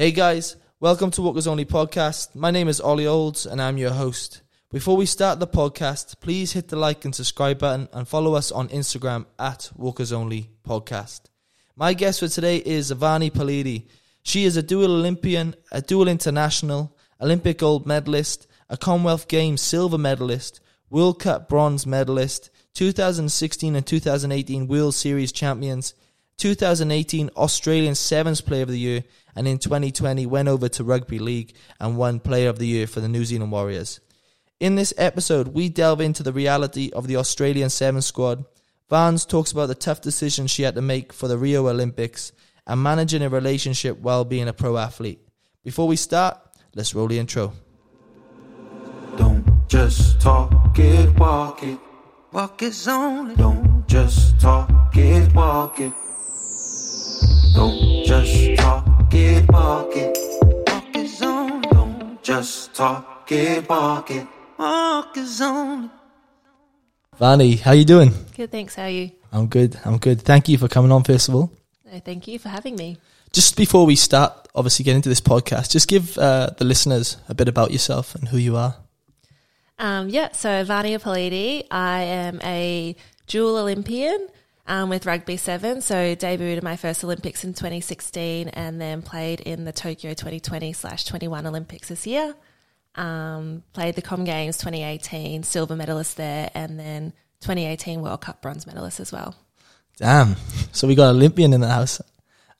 Hey guys, welcome to Walkers Only podcast. My name is Ollie Olds and I'm your host. Before we start the podcast, please hit the like and subscribe button and follow us on Instagram at Walkers Only Podcast. My guest for today is Vani Pelite. She is a dual Olympian, a dual international, Olympic gold medalist, a Commonwealth Games silver medalist, World Cup bronze medalist, 2016 and 2018 World Series champions, 2018 Australian Sevens Player of the Year, and in 2020 went over to Rugby League and won Player of the Year for the New Zealand Warriors. In this episode, we delve into the reality of the Australian Sevens squad. Vans talks about the tough decisions she had to make for the Rio Olympics and managing a relationship while being a pro athlete. Before we start, let's roll the intro. Don't just talk it, walk it. Walk is only. Don't just talk it, walk it. Don't just talk it, walk it. Walk is only. Don't just talk it, walk it. Walk is only. Vani, how you doing? Good, thanks. How are you? I'm good. I'm good. Thank you for coming on first of all. No, thank you for having me. Just before we start, obviously get into this podcast, just give uh, the listeners a bit about yourself and who you are. Um, yeah, so Vania Pelite, I am a dual Olympian um, with Rugby 7. So debuted in my first Olympics in 2016 and then played in the Tokyo 2020 slash 21 Olympics this year. Um, played the Com Games 2018, silver medalist there, and then 2018 World Cup bronze medalist as well. Damn. So we got Olympian in the house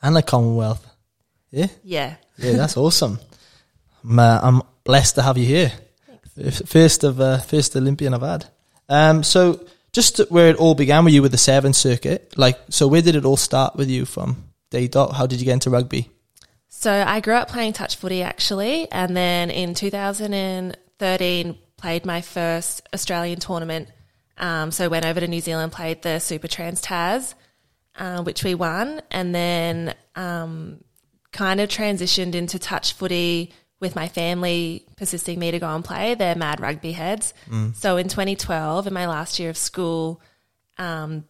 and a Commonwealth. Yeah, Yeah. yeah, that's awesome. I'm, uh, I'm blessed to have you here. F- First of uh, first Olympian I've had. Um, so just where it all began with you with the seven circuit, like so, where did it all start with you from day dot? How did you get into rugby? So I grew up playing touch footy actually, and then in 2013 played my first Australian tournament. Um, so went over to New Zealand, played the Super Trans Taz, uh, which we won, and then um, kind of transitioned into touch footy with my family persisting me to go and play. They're mad rugby heads. So in 2012, in my last year of school, um,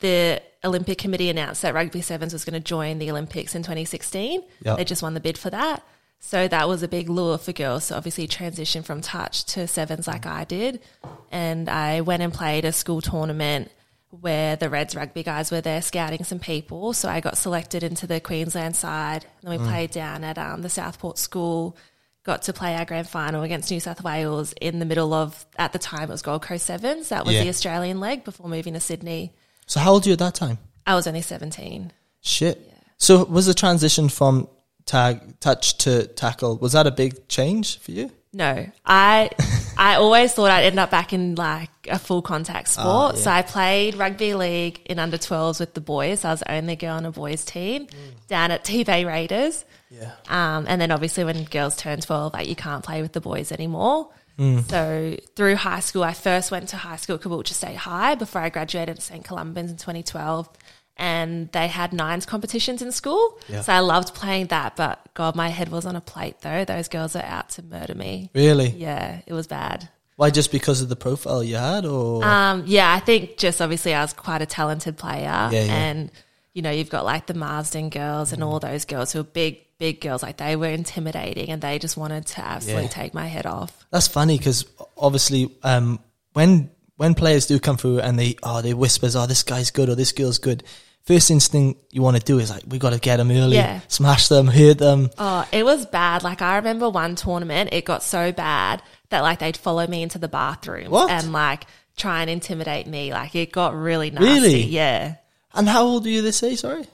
the Olympic Committee announced that Rugby Sevens was going to join the Olympics in 2016. Yep. They just won the bid for that. So that was a big lure for girls. So obviously transition from touch to sevens like I did. And I went and played a school tournament where the Reds rugby guys were there scouting some people. So I got selected into the Queensland side. And then we played down at um, the Southport School. Got to play our grand final against New South Wales in the middle of, at the time, it was Gold Coast Sevens. That was Yeah. the Australian leg before moving to Sydney. So how old were you at that time? I was only 17. Shit. So was the transition from tag touch to tackle was that a big change for you? No, I I always thought I'd end up back in like a full contact sport. So I played rugby league in under 12s with the boys. I was the only girl on a boys team down at T Bay Raiders. Yeah. Um, and then obviously when girls turn 12, like you can't play with the boys anymore. So through high school, I first went to high school at Caboolture State High before I graduated to St. Columban's in 2012. And they had nines competitions in school. So I loved playing that. But God, my head was on a plate though. Those girls are out to murder me. Really? Yeah, it was bad. Why just because of the profile you had or Um, yeah, I think just obviously I was quite a talented player, yeah. and you know you've got like the Marsden girls and all those girls who are big, big girls. Like they were intimidating, and they just wanted to absolutely Yeah. take my head off. That's funny because obviously, um, when when players do come through and they oh they whispers oh this guy's good or this girl's good, first instinct you want to do is like we got to get them early, Yeah. smash them, hurt them. Oh, it was bad. Like I remember one tournament, it got so bad that like they'd follow me into the bathroom What? and like try and intimidate me. Like it got really nasty. Really? Yeah. And how old are you? this say sorry.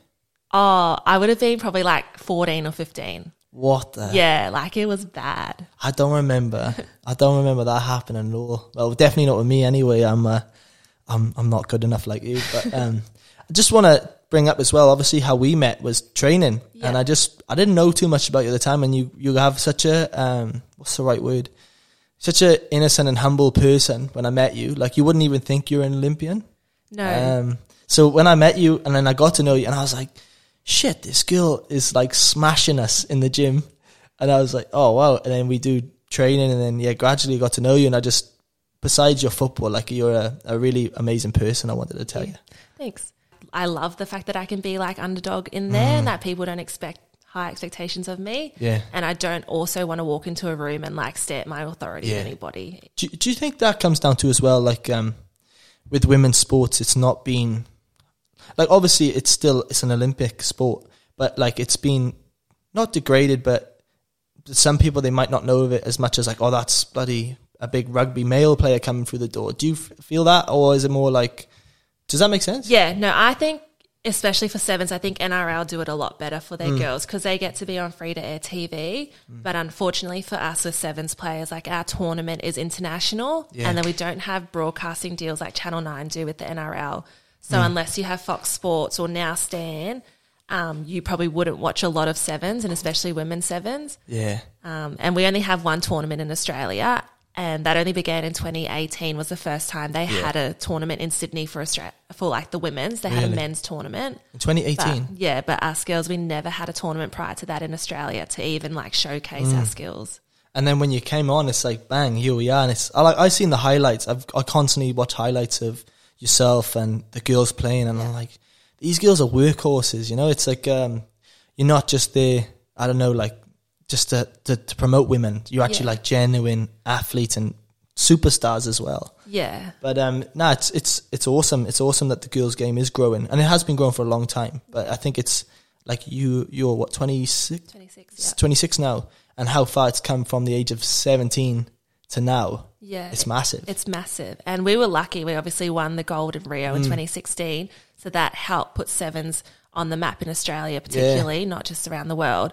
Oh, I would have been probably like fourteen or fifteen. What the? Yeah, like it was bad. I don't remember. I don't remember that happening at all. Well, definitely not with me anyway. I'm uh, I'm I'm not good enough like you. But um, I just want to bring up as well. Obviously, how we met was training, and I just I didn't know too much about you at the time. And you you have such a um, what's the right word? Such a innocent and humble person. When I met you, like you wouldn't even think you're an Olympian. No. Um, so when I met you and then I got to know you, and I was like, shit, this girl is like smashing us in the gym. And I was like, oh, wow. And then we do training, and then, yeah, gradually got to know you. And I just, besides your football, like you're a, a really amazing person, I wanted to tell you. Thanks. I love the fact that I can be like underdog in there and that people don't expect high expectations of me. Yeah. And I don't also want to walk into a room and like stare at my authority Yeah. at anybody. Do, do you think that comes down to as well, like um, with women's sports, it's not been like obviously it's still it's an Olympic sport, but like it's been not degraded, but some people they might not know of it as much as like oh that's bloody a big rugby male player coming through the door. Do you f- feel that, or is it more like does that make sense? Yeah, no, I think especially for sevens, I think NRL do it a lot better for Mm. their girls because they get to be on free to air TV. But unfortunately for us as sevens players, like our tournament is international, Yeah. and then we don't have broadcasting deals like Channel Nine do with the NRL. So Mm. unless you have Fox Sports or Now Stan, um, you probably wouldn't watch a lot of sevens, and especially women's sevens. Yeah, Um, and we only have one tournament in Australia, and that only began in 2018. Was the first time they had a tournament in Sydney for Australia for like the women's. They had a men's tournament. in 2018. But, yeah, but us girls, we never had a tournament prior to that in Australia to even like showcase Mm. our skills. And then when you came on, it's like bang, here we are. And it's I like I've seen the highlights. I've I constantly watch highlights of yourself and the girls playing, and I'm like, these girls are workhorses. You know, it's like um, you're not just there. I don't know, like just to to, to promote women. You're actually like genuine athletes and superstars as well. Yeah, But um, no, it's it's it's awesome. It's awesome that the girls' game is growing, and it has been growing for a long time. But I think it's like you you're what 26, 26. Yeah, 26 now, and how far it's come from the age of 17 to now. yeah, It's massive. It's massive. And we were lucky. We obviously won the gold in Rio Mm. in 2016. So that helped put sevens on the map in Australia, particularly, not just around the world.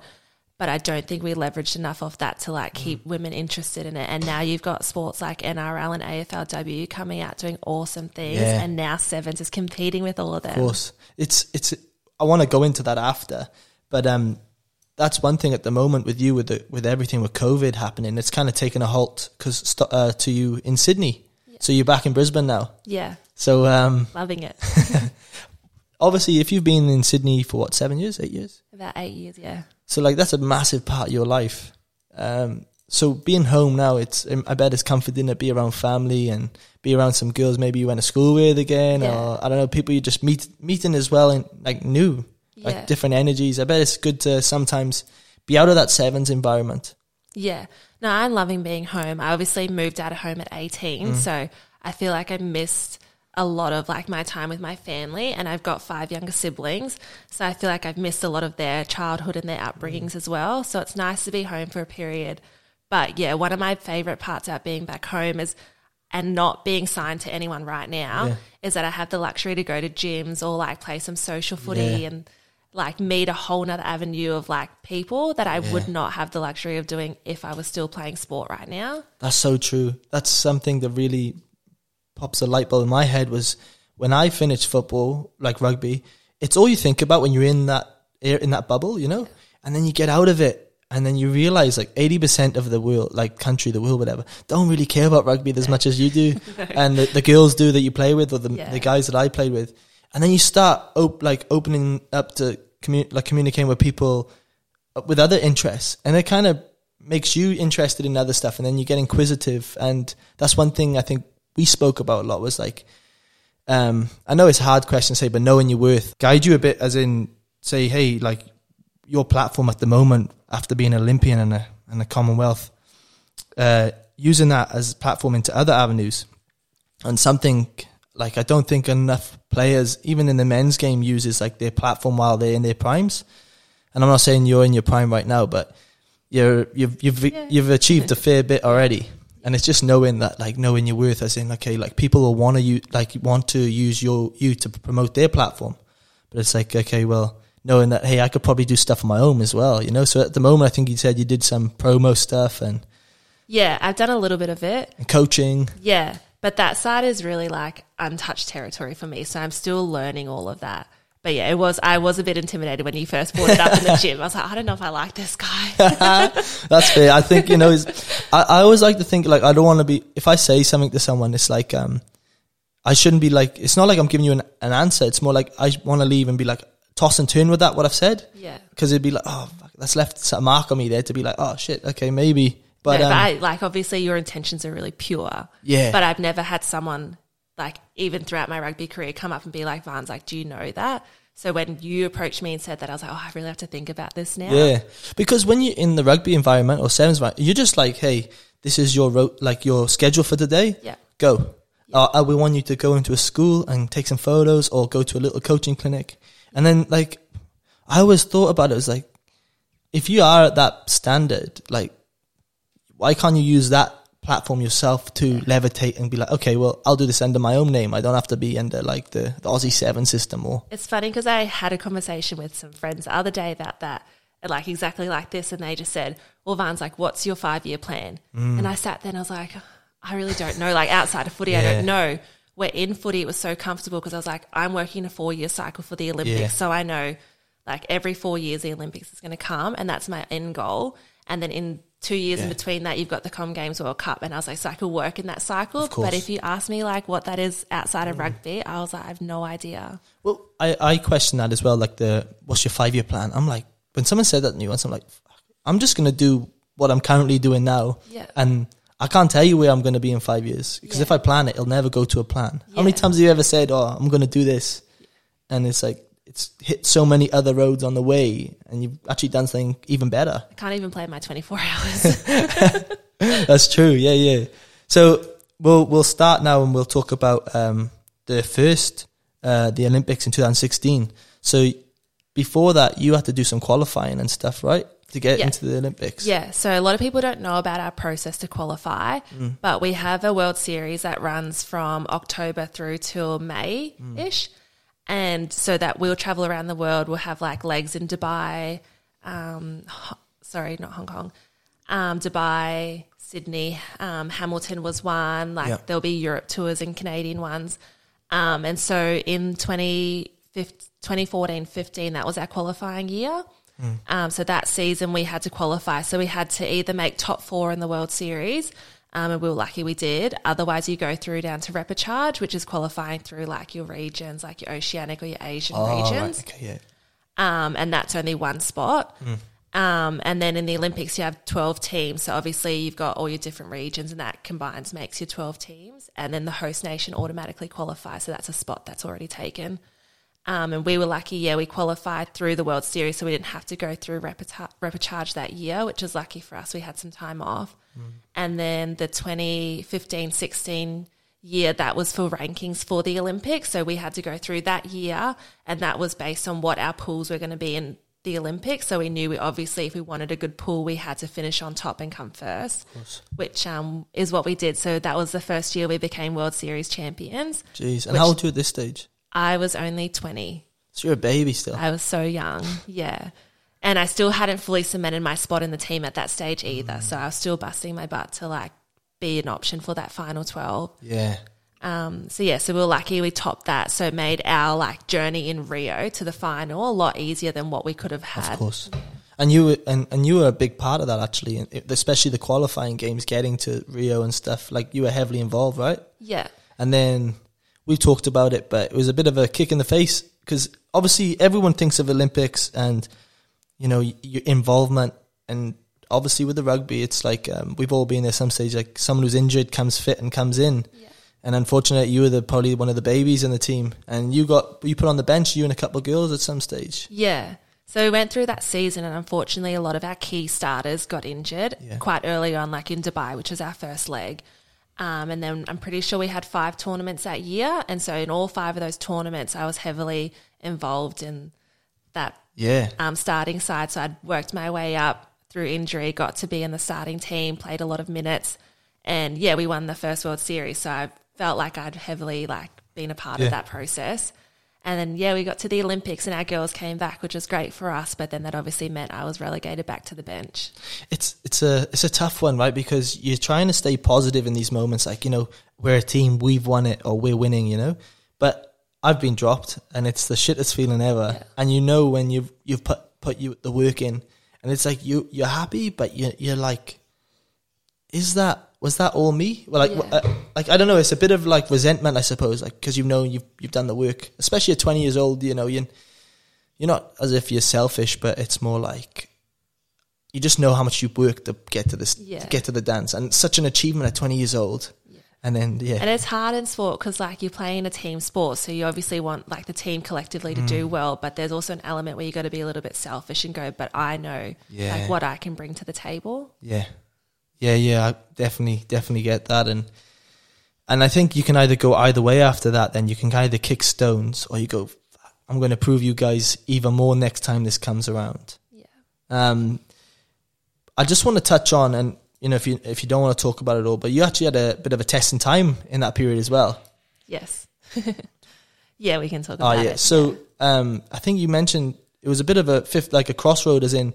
But I don't think we leveraged enough of that to like Mm. keep women interested in it. And now you've got sports like NRL and AFLW coming out doing awesome things. Yeah. And now sevens is competing with all of them. of course, it's it's. I want to go into that after, but um, that's one thing at the moment with you with the with everything with COVID happening. It's kind of taken a halt because st- uh, to you in Sydney. So you're back in Brisbane now. Yeah, So um, loving it. obviously, if you've been in Sydney for what seven years, eight years, About eight years, yeah. So like that's a massive part of your life. Um, so being home now, it's um, I bet it's comforting to be around family and be around some girls maybe you went to school with again, Yeah. or I don't know people you just meet meeting as well and like new, Yeah. like different energies. I bet it's good to sometimes be out of that sevens environment. Yeah. No, I'm loving being home. I obviously moved out of home at 18, Mm. so I feel like I missed a lot of like my time with my family and I've got five younger siblings. So I feel like I've missed a lot of their childhood and their upbringings Mm. as well. So it's nice to be home for a period. But yeah, one of my favorite parts about being back home is and not being signed to anyone right now Yeah. is that I have the luxury to go to gyms or like play some social footy Yeah. and like meet a whole nother avenue of like people that I would not have the luxury of doing if I was still playing sport right now. That's so true. That's something that really pops a light bulb in my head was when I finished football, like rugby, it's all you think about when you're in that air in that bubble, you know? And then you get out of it and then you realize like 80% of the world, like country, the world, whatever, don't really care about rugby as much as you do. And the, the girls do that you play with or the, Yeah. the guys that I played with. And then you start op- like opening up to commu- like communicating with people with other interests and it kind of makes you interested in other stuff and then you get inquisitive and that's one thing i think we spoke about a lot was like um i know it's a hard question to say but knowing your worth guide you a bit as in say hey like your platform at the moment after being an olympian and a, and a commonwealth uh using that as a platform into other avenues and something like i don't think enough players even in the men's game uses like their platform while they're in their primes and I'm not saying you're in your prime right now, but you're you've you've Yeah. you've achieved a fair bit already. And it's just knowing that, like knowing your worth, as in, okay, like people will want to you like want to use your you to promote their platform, but it's like, okay, well, knowing that, hey, I could probably do stuff on my own as well, you know. So at the moment, I think you said you did some promo stuff and, Yeah, I've done a little bit of it. and coaching. Yeah, but that side is really like untouched territory for me. So I'm still learning all of that. But yeah, it was. I was a bit intimidated when you first brought it up in the gym. I was like, I don't know if I like this guy. That's fair. I think you know. I, I always like to think like I don't want to be. If I say something to someone, it's like um, I shouldn't be like. It's not like I'm giving you an, an answer. It's more like I want to leave and be like toss and turn with that what I've said yeah. because it'd be like oh fuck, that's left a mark on me there to be like oh shit okay maybe but, no, um, but I, like obviously your intentions are really pure. Yeah. But I've never had someone like even throughout my rugby career come up and be like, Vans, like, do you know that? So when you approached me and said that, I was like, oh, I really have to think about this now. Yeah, because when you're in the rugby environment or sevens, you're just like, hey, this is your ro- like your schedule for today. Yeah. Go. Uh, uh, we want you to go into a school and take some photos, or go to a little coaching clinic, and then like, I always thought about it was like, if you are at that standard, like, why can't you use that platform yourself to levitate and be like, okay, well, I'll do this under my own name. I don't have to be under like the, the Aussie Seven system or It's funny because I had a conversation with some friends the other day about that, like exactly like this, and they just said, "Well, Van's like, what's your five year plan?" Mm. And I sat there and I was like, I really don't know. Like outside of footy, I don't know. Where in footy, it was so comfortable because I was like, I'm working a four year cycle for the Olympics, Yeah. so I know like every four years the Olympics is going to come, and that's my end goal. And then in two years in between that, you've got the Com Games World Cup, and I was like, so I could work in that cycle. But if you ask me like what that is outside of mm. rugby, I was like, I have no idea. Well, I, I question that as well. Like the what's your five year plan? I'm like, when someone said that to me once, I'm like, I'm just gonna do what I'm currently doing now, Yeah. and I can't tell you where I'm gonna be in five years because Yeah. if I plan it, it'll never go to a plan. How many times have you ever said, "Oh, I'm gonna do this," and it's like it's hit so many other roads on the way, and you've actually done something even better. I can't even play my 24 hours. That's true. Yeah, yeah. So we'll we'll start now and we'll talk about um, the first uh, the Olympics in 2016. So before that, you had to do some qualifying and stuff, right, to get Yeah. into the Olympics. yeah, so a lot of people don't know about our process to qualify, but we have a World Series that runs from October through till May ish. And so that we'll travel around the world. We'll have like legs in Dubai, um, Ho- sorry, not Hong Kong, um, Dubai, Sydney, um, Hamilton was one. Like there'll be Europe tours and Canadian ones. Um, and so in 2014 15, that was our qualifying year. Um, so that season we had to qualify. So we had to either make top four in the World Series, um, and we were lucky we did. Otherwise, you go through down to repechage, which is qualifying through like your regions, like your Oceanic or your Asian Oh, right, regions Okay, yeah. um, and that's only one spot. Um, and then in the Olympics, you have 12 teams. So obviously, you've got all your different regions, and that combines makes your 12 teams. And then the host nation automatically qualifies. So that's a spot that's already taken. Um, and we were lucky, yeah, we qualified through the World Series, so we didn't have to go through repeta- repechage that year, which was lucky for us. We had some time off. And then the 2015 16 year, that was for rankings for the Olympics. So we had to go through that year, and that was based on what our pools were going to be in the Olympics. So we knew we obviously, if we wanted a good pool, we had to finish on top and come first, which um, is what we did. So that was the first year we became World Series champions. Jeez. And Which- how old are you at this stage? I was only 20. So you're a baby still. I was so young. Yeah. And I still hadn't fully cemented my spot in the team at that stage either. So I was still busting my butt to like be an option for that final 12. yeah. Um, so yeah, so we were lucky we topped that. So it made our like journey in Rio to the final a lot easier than what we could have had. Of course. And you were, and, and you were a big part of that actually, especially the qualifying games, getting to Rio and stuff. Like you were heavily involved, right? Yeah. And then we talked about it, but it was a bit of a kick in the face because obviously everyone thinks of Olympics and you know your involvement, and obviously with the rugby, it's like um, we've all been there some stage. Like someone who's injured comes fit and comes in, and unfortunately you were the probably one of the babies in the team, and you got you put on the bench, you and a couple of girls at some stage. Yeah. So we went through that season, and unfortunately, a lot of our key starters got injured Yeah. quite early on, like in Dubai, which was our first leg. Um, and then I'm pretty sure we had five tournaments that year. And so in all five of those tournaments, I was heavily involved in that Yeah, um, starting side. So I'd worked my way up through injury, got to be in the starting team, played a lot of minutes, and yeah, we won the first World Series. So I felt like I'd heavily like been a part Yeah. of that process. And then yeah, we got to the Olympics and our girls came back, which was great for us. But then that obviously meant I was relegated back to the bench. it's it's a it's a tough one, right? Because you're trying to stay positive in these moments, like you know we're a team, we've won it, or we're winning, you know. But I've been dropped, and it's the shittest feeling ever. And you know when you've you've put put you the work in, and it's like you you're happy, but you you're like, is that was that all me? Well, like Yeah. uh, like I don't know. It's a bit of like resentment, I suppose, like because you know you've you've done the work, especially at 20 years old. You know you you're not as if you're selfish, but it's more like you just know how much you've worked to get to this Yeah. to get to the dance and it's such an achievement at 20 years old and then yeah, And it's hard in sport because, like, you're playing a team sport, so you obviously want like the team collectively to Mm. do well. But there's also an element where you got to be a little bit selfish and go, "But I know Yeah. like what I can bring to the table." Yeah, yeah, yeah. I definitely, definitely get that, and and I think you can either go either way after that. Then you can either kick stones, or you go, "I'm going to prove you guys even more next time this comes around." Yeah. Um, I just want to touch on, and you know, if you if you don't want to talk about it all, but you actually had a bit of a testing time in that period as well. Yes. yeah, we can talk about Oh yeah. it. So um, I think you mentioned it was a bit of a fifth, like a crossroad, as in,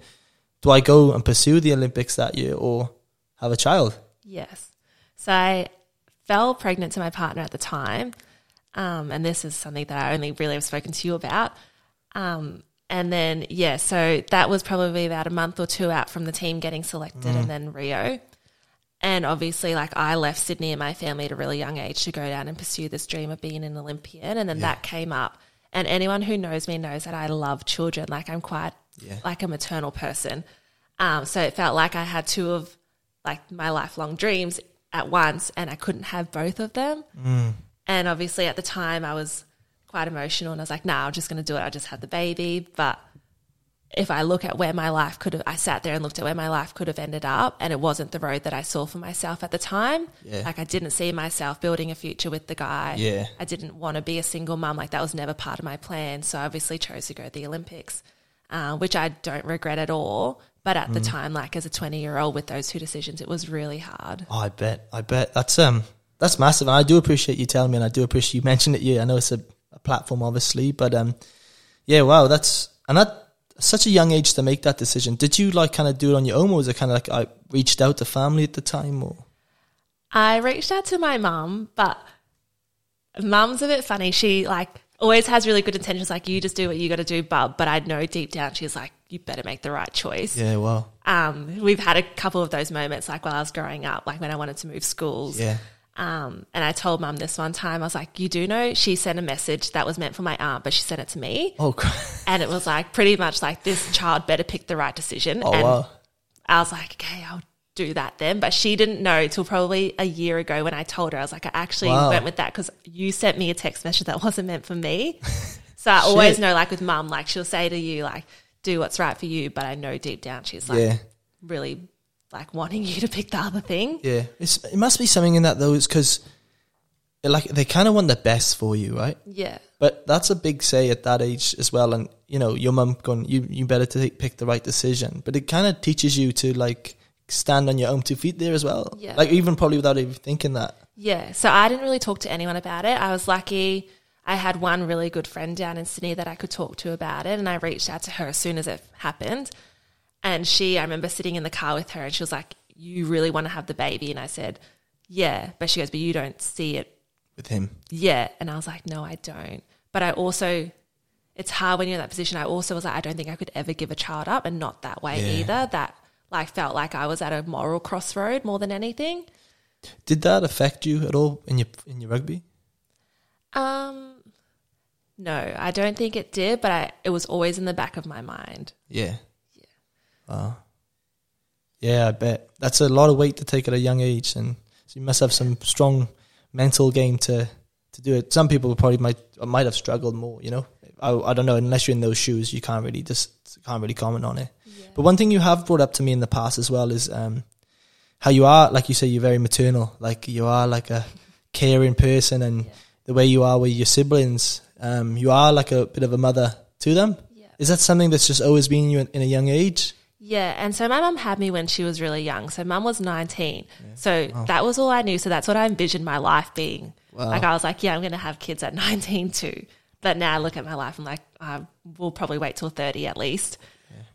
do I go and pursue the Olympics that year or have a child? Yes. So I fell pregnant to my partner at the time. Um, and this is something that I only really have spoken to you about. Um, and then, yeah, so that was probably about a month or two out from the team getting selected and then Rio. And obviously, like I left Sydney and my family at a really young age to go down and pursue this dream of being an Olympian. And then that came up. And anyone who knows me knows that I love children. Like I'm quite Yeah. like a maternal person. Um, so it felt like I had two of like my lifelong dreams at once and I couldn't have both of them. And obviously at the time I was quite emotional and I was like, nah, I'm just going to do it. I just had the baby. But if I look at where my life could have, I sat there and looked at where my life could have ended up and it wasn't the road that I saw for myself at the time. Yeah. Like I didn't see myself building a future with the guy. Yeah. I didn't want to be a single mum. Like that was never part of my plan. So I obviously chose to go to the Olympics, uh, which I don't regret at all. But at Mm. the time, like as a 20 year old with those two decisions, it was really hard. Oh, I bet. I bet that's um that's massive, and I do appreciate you telling me, and I do appreciate you mentioning it. Yeah, I know it's a, a platform, obviously, but um, yeah, wow, that's and that such a young age to make that decision. Did you like kind of do it on your own, or was it kind of like I reached out to family at the time, or I reached out to my mum, but mum's a bit funny. She like always has really good intentions, like you just do what you got to do, bub. But I know deep down she's like, you better make the right choice. yeah, well. Um, we've had a couple of those moments, like while I was growing up, like when I wanted to move schools. yeah, Um, and I told mum this one time, I was like, you do know she sent a message that was meant for my aunt, but she sent it to me. oh, cra- And it was like pretty much like this child better pick the right decision. oh and wow, I was like, okay, I'll do that then. But she didn't know till probably a year ago when I told her. I was like, I actually Wow. went with that because you sent me a text message that wasn't meant for me. so I always know, like with mum, like she'll say to you, like, do what's right for you. But I know deep down she's like yeah. really like wanting you to pick the other thing. Yeah, it's, it must be something in that though, is because like they kind of want the best for you, right? Yeah. But that's a big say at that age as well. And you know, your mum going, you you better to take, pick the right decision. But it kind of teaches you to like stand on your own two feet there as well. Yeah. Like even probably without even thinking that. Yeah. So I didn't really talk to anyone about it. I was lucky. I had one really good friend down in Sydney that I could talk to about it. And I reached out to her as soon as it happened. And she, I remember sitting in the car with her and she was like, You really want to have the baby? And I said, Yeah. But she goes, But you don't see it With him, yet. And I was like, No, I don't. But I also, it's hard when you're in that position. I also was like, I don't think I could ever give a child up and not that way Yeah. either. That like felt like I was at a moral crossroad more than anything. did that affect you at all in your in your rugby? Um, no, I don't think it did, but I, it was always in the back of my mind. Yeah. Yeah. Wow. Yeah, I bet that's a lot of weight to take at a young age, and so you must have some strong mental game to to do it. Some people probably might might have struggled more. You know, I, I don't know. Unless you're in those shoes, you can't really just can't really comment on it. But one thing you have brought up to me in the past as well is um, how you are, like you say, you're very maternal. Like you are like a caring person, and the way you are with your siblings, um, you are like a bit of a mother to them. Yeah. Is that something that's just always been you in, in a young age? Yeah, and so my mum had me when she was really young. So mum was 19. So that was all I knew. So that's what I envisioned my life being. Like I was like, yeah, I'm going to have kids at 19 too. But now I look at my life, I'm like, uh, we'll probably wait till 30 at least.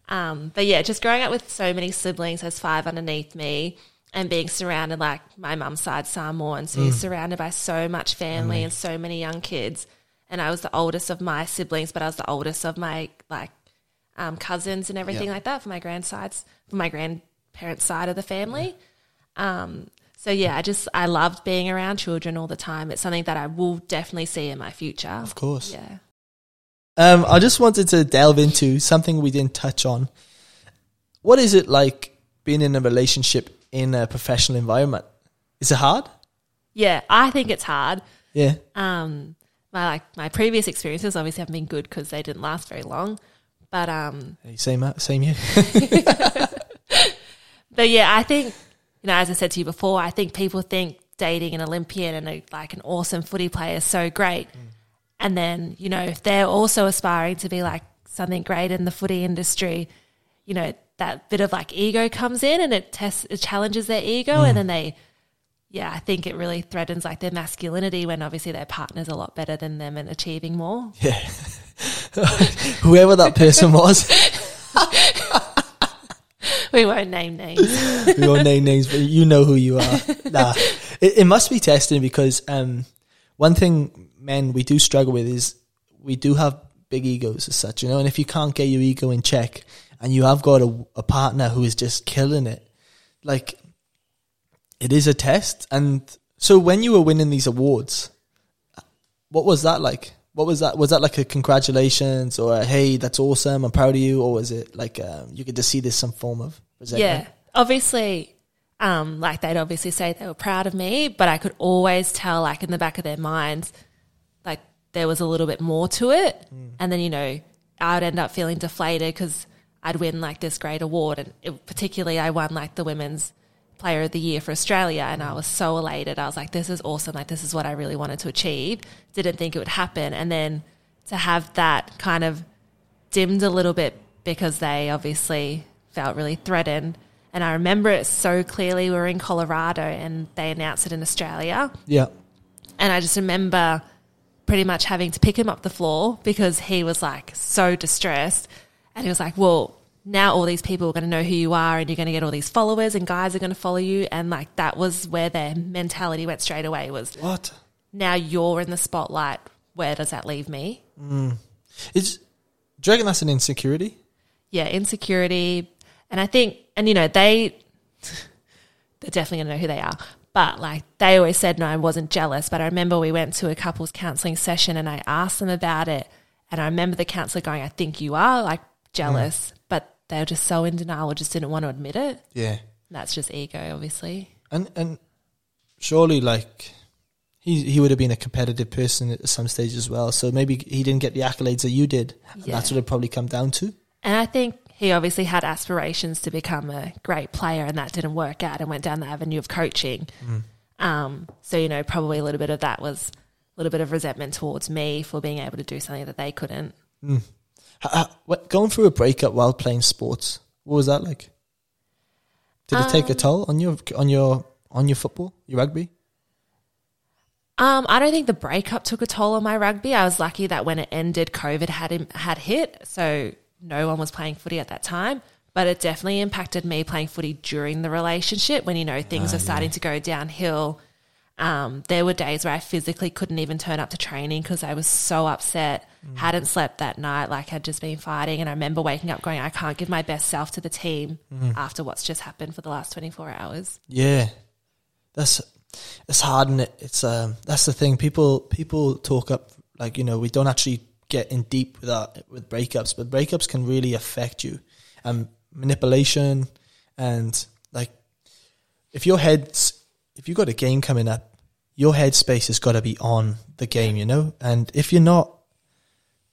Um, but yeah, just growing up with so many siblings, there's five underneath me, and being surrounded like my mum's side Samoan, so you're surrounded by so much family and so many young kids. And I was the oldest of my siblings, but I was the oldest of my like um, cousins and everything Yeah. like that for my grandsides, for my grandparents' side of the family. Um, so yeah, I just I loved being around children all the time. It's something that I will definitely see in my future. Of course. Yeah. Um, I just wanted to delve into something we didn't touch on. What is it like being in a relationship in a professional environment? Is it hard? Yeah, I think it's hard. Yeah. Um, my like my previous experiences obviously haven't been good because they didn't last very long. But um, Hey, same, uh, same here. but yeah, I think you know, as I said to you before, I think people think dating an Olympian and a, like an awesome footy player is so great, and then you know if they're also aspiring to be like something great in the footy industry, you know that bit of like ego comes in and it tests, it challenges their ego, and then they. Yeah, I think it really threatens like their masculinity when obviously their partner's a lot better than them and achieving more. Yeah. Whoever that person was, We won't name names. we won't name names, but you know who you are. Nah, it, it must be testing because um, one thing men we do struggle with is we do have big egos as such, you know. And if you can't get your ego in check, and you have got a, a partner who is just killing it, like it is a test. And so when you were winning these awards, what was that like? What was that? Was that like a congratulations or a hey, that's awesome, I'm proud of you, or was it like um, you could just see this some form of resentment? Yeah, obviously, um, like they'd obviously say they were proud of me, but I could always tell, like in the back of their minds, like there was a little bit more to it. And then you know, I would end up feeling deflated because I'd win like this great award, and it, particularly I won like the women's player of the year for Australia, and I was so elated. I was like, "This is awesome! Like this is what I really wanted to achieve." Didn't think it would happen, and then to have that kind of dimmed a little bit because they obviously felt really threatened. And I remember it so clearly. We were in Colorado and they announced it in Australia. Yeah. And I just remember pretty much having to pick him up the floor because he was like so distressed. And he was like, Well, now all these people are going to know who you are and you're going to get all these followers and guys are going to follow you. And like that was where their mentality went straight away was What? now you're in the spotlight. Where does that leave me? Mm. Is do you reckon that's an insecurity? yeah, insecurity. And I think, and you know, they, they're definitely going to know who they are. But like they always said, no, I wasn't jealous. But I remember we went to a couples counseling session and I asked them about it. And I remember the counselor going, I think you are like jealous. But they were just so in denial, or just didn't want to admit it. Yeah. That's just ego, obviously. And and surely like he he would have been a competitive person at some stage as well. So maybe he didn't get the accolades that you did. And Yeah. that's what it probably come down to. And I think he obviously had aspirations to become a great player, and that didn't work out and went down the avenue of coaching. Um, so, you know, probably a little bit of that was a little bit of resentment towards me for being able to do something that they couldn't. What- going through a breakup while playing sports, what was that like? Did it take a Um, toll on your on your on your football, your rugby? Um, I don't think the breakup took a toll on my rugby. I was lucky that when it ended, COVID had him, had hit, so no one was playing footy at that time. But it definitely impacted me playing footy during the relationship when you know things are starting to go downhill. Um, there were days where I physically couldn't even turn up to training because I was so upset. Hadn't slept that night, like had just been fighting, and I remember waking up going, "I can't give my best self to the team after what's just happened for the last twenty four hours." Yeah, that's it's hard, and it? It's um that's the thing. People people talk up like you know we don't actually get in deep with our, with breakups, but breakups can really affect you, and manipulation, and like if your head's if you've got a game coming up, your headspace has got to be on the game, you know, and if you're not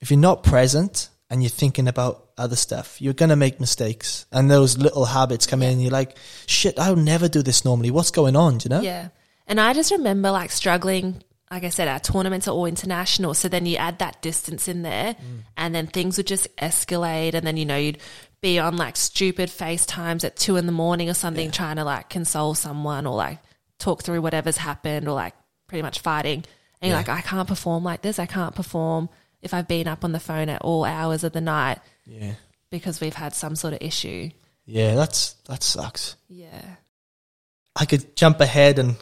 if you're not present and you're thinking about other stuff, you're gonna make mistakes, and those little habits come in. And you're like, "Shit, I would never do this normally. What's going on?" Do you know? Yeah. And I just remember like struggling. Like I said, our tournaments are all international. So then you add that distance in there mm. and then things would just escalate. And then, you know, you'd be on like stupid FaceTimes at two in the morning or something trying to like console someone or like talk through whatever's happened or like pretty much fighting. And you're like, I can't perform like this. I can't perform if I've been up on the phone at all hours of the night yeah, because we've had some sort of issue. yeah. That's that sucks. Yeah. I could jump ahead and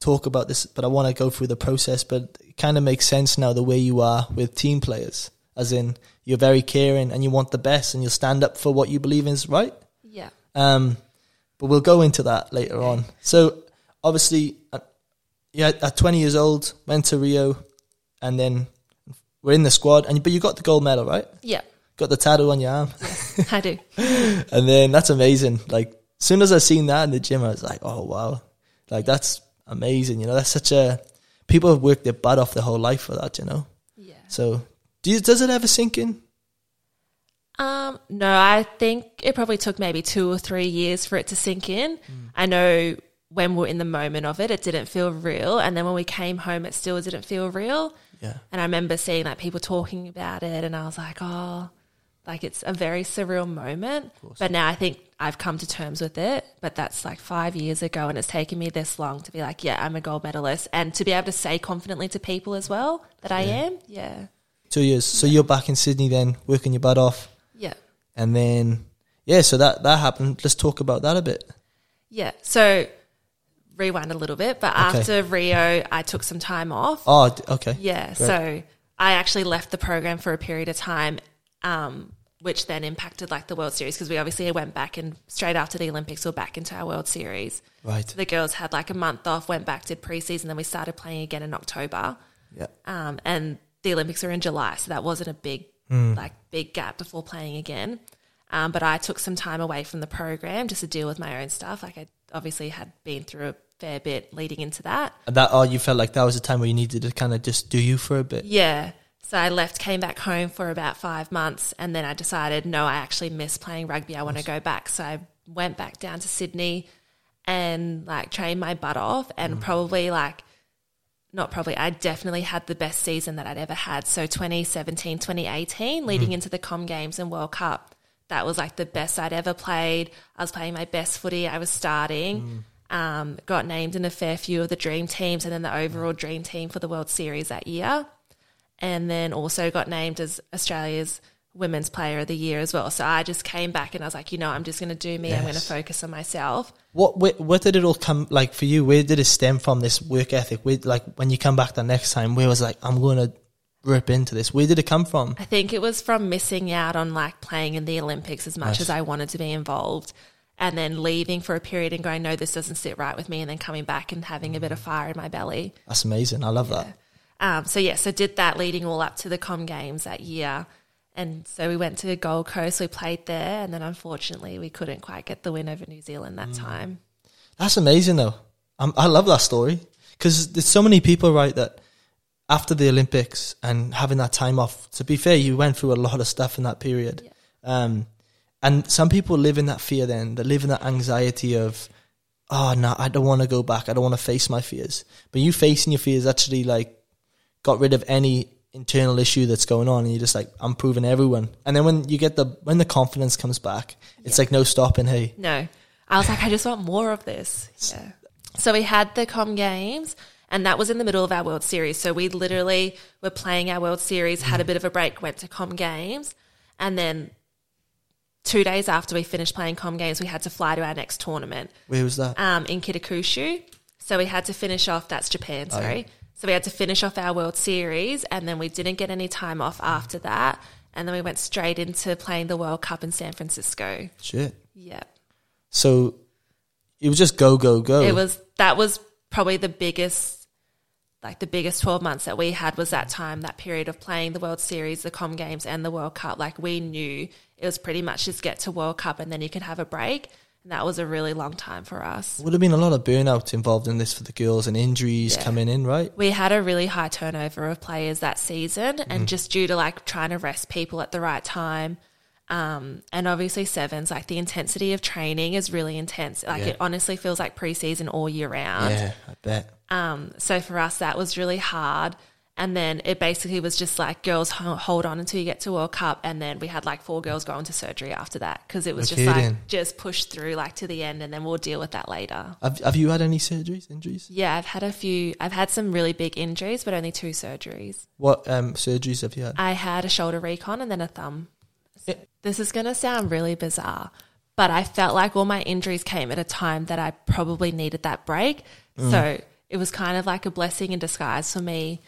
talk about this, but I want to go through the process. But it kind of makes sense now the way you are with team players, as in you're very caring and you want the best and you'll stand up for what you believe is right. Yeah. Um, but we'll go into that later on. So obviously, yeah, at 20 years old, went to Rio, and then we're in the squad. And but you got the gold medal, right? Yeah. Got the tattoo on your arm, I do. and then that's amazing. Like, soon as I seen that in the gym, I was like, oh wow, like that's amazing. You know, that's such a people have worked their butt off their whole life for that. You know, Yeah. so do you, does it ever sink in? Um, no, I think it probably took maybe two or three years for it to sink in. I know when we we're in the moment of it, it didn't feel real, and then when we came home, it still didn't feel real. Yeah, And I remember seeing like people talking about it, and I was like, oh, like it's a very surreal moment. But now I think I've come to terms with it. But that's like five years ago, and it's taken me this long to be like, yeah, I'm a gold medalist, and to be able to say confidently to people as well that I am. Yeah, two years. So you're back in Sydney then, working your butt off, yeah, and then yeah, so that that happened. Let's talk about that a bit. yeah. So rewind a little bit, but Okay. after Rio, I took some time off. Oh, okay. Yeah. So I actually left the program for a period of time, um, which then impacted like the World Series because we obviously went back and straight after the Olympics, we we're back into our World Series. Right. The girls had like a month off, went back, did preseason, then we started playing again in October. Yeah. Um, and the Olympics are in July, so that wasn't a big like big gap before playing again. Um, but I took some time away from the program just to deal with my own stuff. Like I obviously had been through a fair bit leading into that. That oh, you felt like that was a time where you needed to kind of just do you for a bit. Yeah. So I left, came back home for about five months, and then I decided, no, I actually miss playing rugby. I want to go back. So I went back down to Sydney and like trained my butt off, and mm. probably like, not probably, I definitely had the best season that I'd ever had. So 2017, 2018, leading mm. into the Com Games and World Cup, that was like the best I'd ever played. I was playing my best footy. I was starting. Mm. Um, got named in a fair few of the dream teams and then the overall dream team for the World Series that year and then also got named as Australia's Women's Player of the Year as well. So I just came back and I was like, you know, I'm just going to do me. I'm going to focus on myself. What where, where did it all come like for you? Where did it stem from? This work ethic. Where like when you come back the next time, where was like I'm going to rip into this? Where did it come from? I think it was from missing out on like playing in the Olympics as much Nice. as I wanted to be involved. And then leaving for a period and going, no, this doesn't sit right with me. And then coming back and having a bit of fire in my belly. That's amazing. I love that. Um, so yeah, so did that leading all up to the Com Games that year. And so we went to the Gold Coast, we played there, and then unfortunately we couldn't quite get the win over New Zealand that time. That's amazing though. i I love that story because there's so many people right that after the Olympics and having that time off. To be fair, you went through a lot of stuff in that period. Um, and some people live in that fear. Then they live in that anxiety of, oh no, I don't want to go back. I don't want to face my fears. But you facing your fears actually like got rid of any internal issue that's going on, and you're just like, I'm proving everyone. And then when you get the when the confidence comes back, it's like no stopping. Hey, No, I was like, I just want more of this. Yeah. So we had the Com Games, and that was in the middle of our World Series. So we literally were playing our World Series, had a mm. bit of a break, went to Com Games, and then two days after we finished playing Com Games, we had to fly to our next tournament. where was that? um, in Kitakyushu. So we had to finish off, that's Japan, Oh, sorry. So we had to finish off our World Series and then we didn't get any time off after that. And then we went straight into playing the World Cup in San Francisco. Shit. Yeah. So it was just go, go, go. It was, that was probably the biggest, like the biggest 12 months that we had was that time, that period of playing the World Series, the Com Games and the World Cup. Like we knew it was pretty much just get to World Cup and then you could have a break. And that was a really long time for us. Would have been a lot of burnout involved in this for the girls and injuries Yeah. coming in, right? we had a really high turnover of players that season and mm. just due to like trying to rest people at the right time um, and obviously sevens like the intensity of training is really intense like Yeah. it honestly feels like preseason all year round Yeah, I bet. um, so for us that was really hard and then it basically was just like girls hold on until you get to World Cup, and then we had like four girls go into surgery after that because it was No just kidding. like just push through like to the end, and then we'll deal with that later. Have, have you had any surgeries, injuries? Yeah, I've had a few. I've had some really big injuries, but only two surgeries. What um, surgeries have you had? I had a shoulder recon and then a thumb. This is going to sound really bizarre, but I felt like all my injuries came at a time that I probably needed that break. So it was kind of like a blessing in disguise for me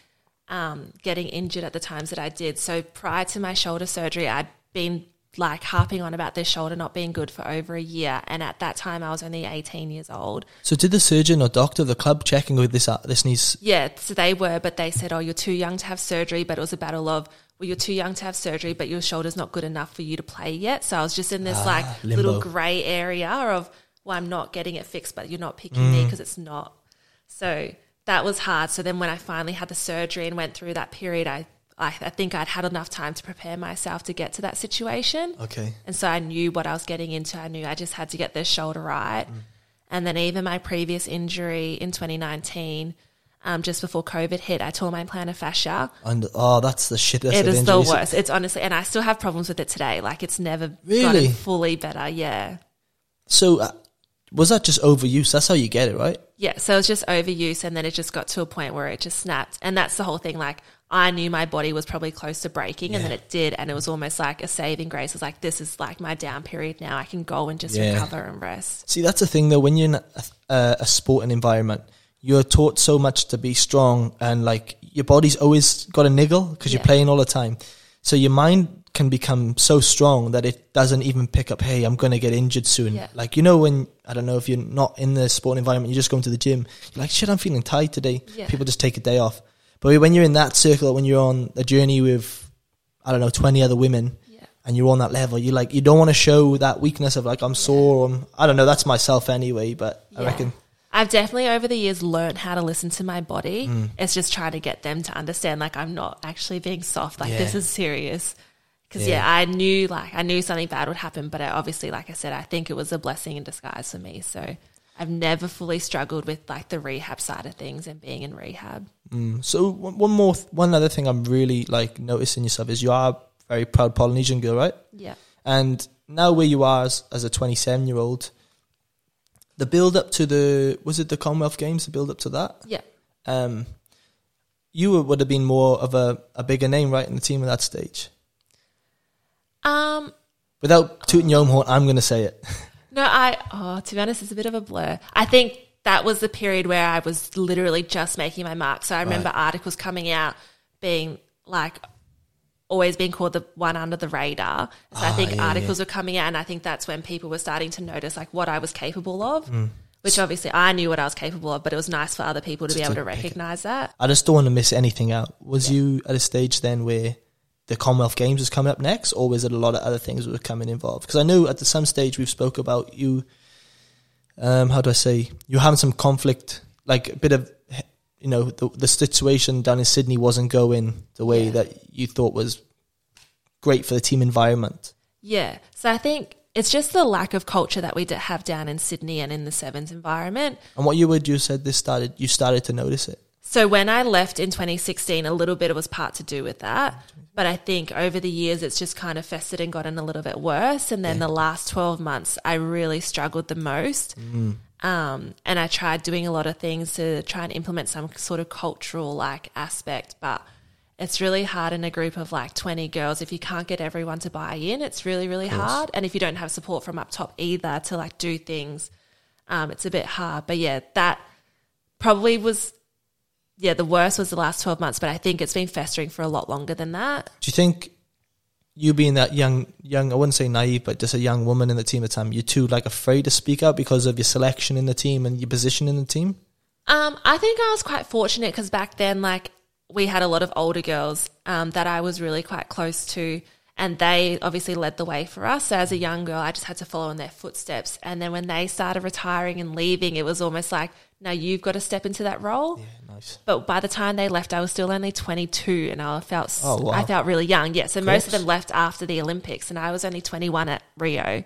um, getting injured at the times that I did. So prior to my shoulder surgery, I'd been like harping on about this shoulder not being good for over a year. And at that time, I was only 18 years old. So did the surgeon or doctor of the club checking with this? Uh, this needs. Yeah, so they were, but they said, "Oh, you're too young to have surgery." But it was a battle of, "Well, you're too young to have surgery, but your shoulder's not good enough for you to play yet." So I was just in this ah, like limbo. little grey area of, "Well, I'm not getting it fixed, but you're not picking me mm. because it's not." So that was hard. So then when I finally had the surgery and went through that period, I, I, I think I'd had enough time to prepare myself to get to that situation. Okay. And so I knew what I was getting into. I knew I just had to get this shoulder right. Mm. And then even my previous injury in 2019, um, just before COVID hit, I tore my plantar fascia. And oh, that's the shit. That's It is the worst. It's honestly, and I still have problems with it today. Like it's never Really? gotten fully better. Yeah. So uh, was that just overuse? That's how you get it, right? Yeah, so it was just overuse, and then it just got to a point where it just snapped. And that's the whole thing. Like, I knew my body was probably close to breaking, and then it did. And it was almost like a saving grace. It was like, this is like my down period now. I can go and just Yeah. recover and rest. See, that's the thing though. When you're in a, a, a sporting environment, you're taught so much to be strong, and like your body's always got a niggle because you're playing all the time. So your mind can become so strong that it doesn't even pick up. Hey, I'm going to get injured soon. Yeah. Like you know when I don't know if you're not in the sporting environment, you're just going to the gym. You're like, shit, I'm feeling tired today. Yeah. People just take a day off. But when you're in that circle, when you're on a journey with I don't know 20 other women, and you're on that level, you like you don't want to show that weakness of like I'm sore. Or I'm, I don't know. That's myself anyway, but I reckon I've definitely over the years learned how to listen to my body. Mm. It's just trying to get them to understand, like, I'm not actually being soft. Like, Yeah. this is serious. Because, Yeah. yeah. I knew, like, I knew something bad would happen. But I, obviously, like I said, I think it was a blessing in disguise for me. So I've never fully struggled with, like, the rehab side of things and being in rehab. so. One one more, th- one other thing I'm really like noticing yourself is you are a very proud Polynesian girl, right? Yeah. And now where you are as, as a 27 year old, the build up to the was it the Commonwealth Games? The build up to that, Yeah. um, you would have been more of a, a bigger name, right, in the team at that stage. Um, Without tooting your own horn, I'm going to say it. No, I, oh, to be honest, it's a bit of a blur. I think that was the period where I was literally just making my mark. So I remember articles coming out being like, always being called the one under the radar. So I think Ah, yeah, articles were coming out, and I think that's when people were starting to notice like what I was capable of. Mm. Which obviously I knew what I was capable of, but it was nice for other people to be able to to recognize that. I just don't want to miss anything out. Was you at a stage then where the Commonwealth Games was coming up next, or was it a lot of other things that were coming involved? Because I know at the, some stage we've spoke about you. Um, how do I say you having some conflict, like a bit of, you know, the the situation down in Sydney wasn't going the way Yeah. that you thought was great for the team environment. Yeah. So I think it's just the lack of culture that we have down in Sydney and in the Sevens environment. And what you would you said this started, you started to notice it. So when I left in 2016, a little bit it was part to do with that. But I think over the years, it's just kind of festered and gotten a little bit worse. And then the last 12 months, I really struggled the most. Um, and I tried doing a lot of things to try and implement some sort of cultural like aspect, but it's really hard in a group of like 20 girls. If you can't get everyone to buy in, it's really, really hard. And if you don't have support from up top either to like do things, um, it's a bit hard. But yeah, that probably was yeah, the worst was the last 12 months, but I think it's been festering for a lot longer than that. Do you think you being that young, young, I wouldn't say naive, but just a young woman in the team at the time, you're too like afraid to speak out because of your selection in the team and your position in the team? Um, I think I was quite fortunate because back then, like, we had a lot of older girls um, that I was really quite close to, and they obviously led the way for us. So as a young girl, I just had to follow in their footsteps. And then when they started retiring and leaving, it was almost like, now you've got to step into that role. Yeah, nice. But by the time they left, I was still only 22, and I felt Oh, wow. I felt really young. Yeah, so most of them left after the Olympics, and I was only 21 at Rio. Mm.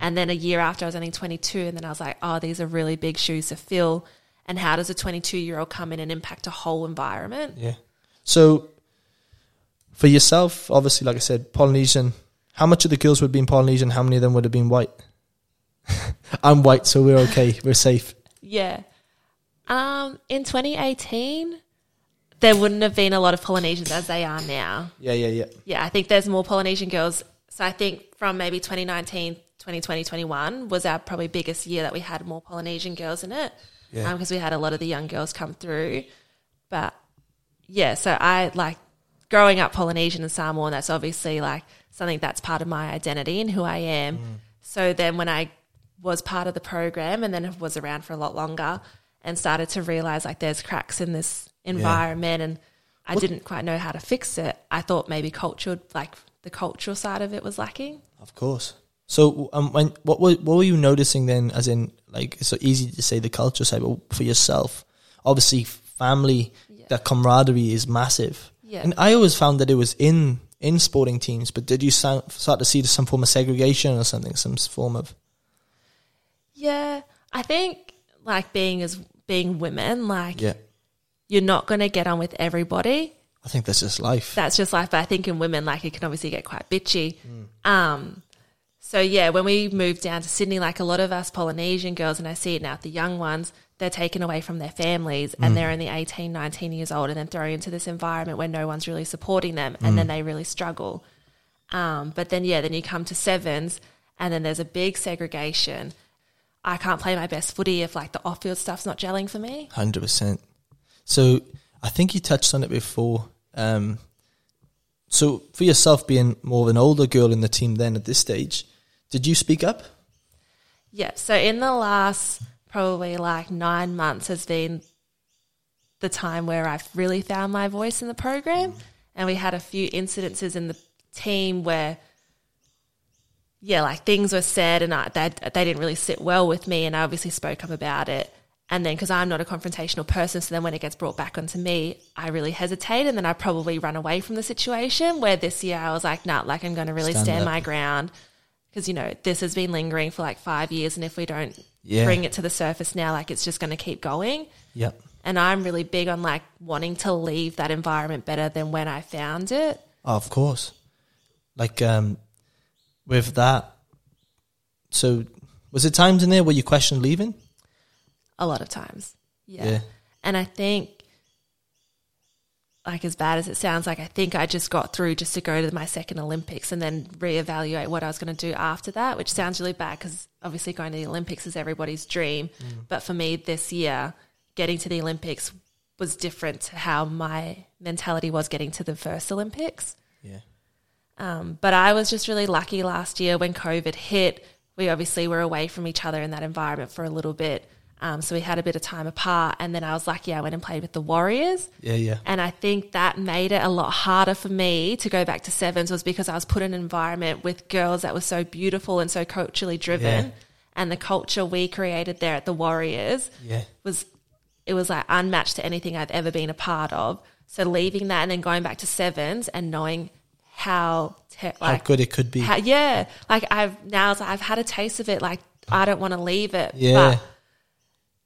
And then a year after, I was only 22, and then I was like, oh, these are really big shoes to fill. And how does a 22 year old come in and impact a whole environment? Yeah. So for yourself, obviously, like I said, Polynesian. How much of the girls would have been Polynesian? How many of them would have been white? I'm white, so we're okay. We're safe. Yeah. Um, in 2018, there wouldn't have been a lot of Polynesians as they are now. Yeah, yeah, yeah. yeah, I think there's more Polynesian girls. So I think from maybe 2019, 2020, 21 was our probably biggest year that we had more Polynesian girls in it. Yeah. Because we had a lot of the young girls come through. But yeah, so I like growing up Polynesian and Samoan, that's obviously like something that's part of my identity and who I am. So then when I was part of the program and then was around for a lot longer and started to realize like there's cracks in this environment and I didn't quite know how to fix it. I thought maybe culture, like the cultural side of it was lacking. Of course. So, um, when what were what were you noticing then? As in, like, it's so easy to say the culture side, but for yourself, obviously family, Yeah. that camaraderie is massive. Yeah. And I always found that it was in in sporting teams, but did you start to see some form of segregation or something, some form of Yeah, I think like being as being women, like yeah? you're not going to get on with everybody. I think that's just life. That's just life. But I think in women, like it can obviously get quite bitchy. Um, so yeah, when we moved down to Sydney, like a lot of us Polynesian girls, and I see it now, the young ones, they're taken away from their families and they're only 18, 19 years old and then thrown into this environment where no one's really supporting them and then they really struggle. Um, but then, yeah, then you come to sevens and then there's a big segregation. I can't play my best footy if like the off field stuff's not gelling for me. Hundred percent. So I think you touched on it before. Um, so for yourself, being more of an older girl in the team, then at this stage, did you speak up? Yeah. So in the last probably like nine months has been the time where I've really found my voice in the program. And we had a few incidences in the team where, yeah, like things were said and I, they, they didn't really sit well with me. And I obviously spoke up about it. And then because I'm not a confrontational person, so then when it gets brought back onto me, I really hesitate. And then I probably run away from the situation where this year I was like, nah, like I'm going to really Stand stand my ground because you know this has been lingering for like five years, and if we don't Yeah. bring it to the surface now, like it's just going to keep going. Yep. And I'm really big on like wanting to leave that environment better than when I found it. Oh, of course. Like um, with that, so was it times in there where you questioned leaving? A lot of times, yeah. Yeah. And I think, like as bad as it sounds, like I think I just got through just to go to my second Olympics and then reevaluate what I was going to do after that, which sounds really bad because obviously going to the Olympics is everybody's dream. But for me this year, getting to the Olympics was different to how my mentality was getting to the first Olympics. Yeah. Um, but I was just really lucky last year when COVID hit. We obviously were away from each other in that environment for a little bit. Um, so we had a bit of time apart. And then I was lucky I went and played with the Warriors. Yeah. Yeah. And I think that made it a lot harder for me to go back to sevens was because I was put in an environment with girls that were so beautiful and so culturally driven. Yeah. And the culture we created there at the Warriors Yeah. was it was like unmatched to anything I've ever been a part of. So leaving that and then going back to sevens and knowing how te- How like good it could be. how, yeah, like I've now like I've had a taste of it. Like I don't want to leave it. Yeah. But,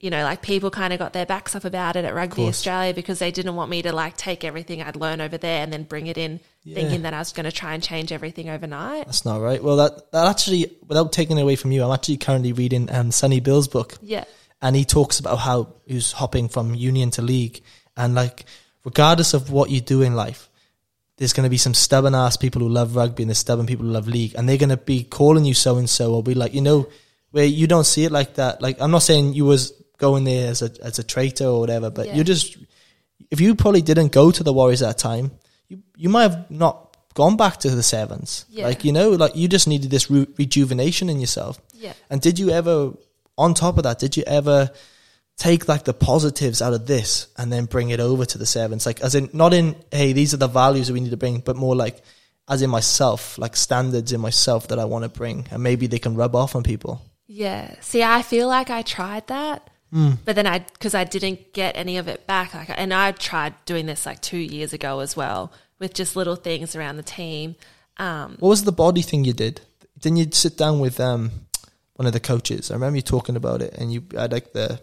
you know, like people kind of got their backs up about it at Rugby. Australia because they didn't want me to like take everything I'd learned over there and then bring it in, Yeah. thinking that I was going to try and change everything overnight. That's not right. Well, that that actually, without taking it away from you, I'm actually currently reading um, Sonny Bill's book. Yeah, and he talks about how he's hopping from union to league and like regardless of what you do in life there's going to be some stubborn ass people who love rugby and there's stubborn people who love league and they're going to be calling you so and so or be like you know where you don't see it like that like i'm not saying you was going there as a as a traitor or whatever but Yeah. you just if you probably didn't go to the warriors at that time you you might have not gone back to the sevens Yeah. like you know like you just needed this re- rejuvenation in yourself yeah. and did you ever, on top of that, did you ever take like the positives out of this and then bring it over to the sevens? Like, as in, not in, hey, these are the values that we need to bring, but more like, as in myself, like standards in myself that I want to bring. And maybe they can rub off on people. Yeah. See, I feel like I tried that, Hmm. but then I because I didn't get any of it back. Like, and I tried doing this like two years ago as well with just little things around the team. Um, What was the body thing you did? Didn't you sit down with um, one of the coaches? I remember you talking about it and you had like the,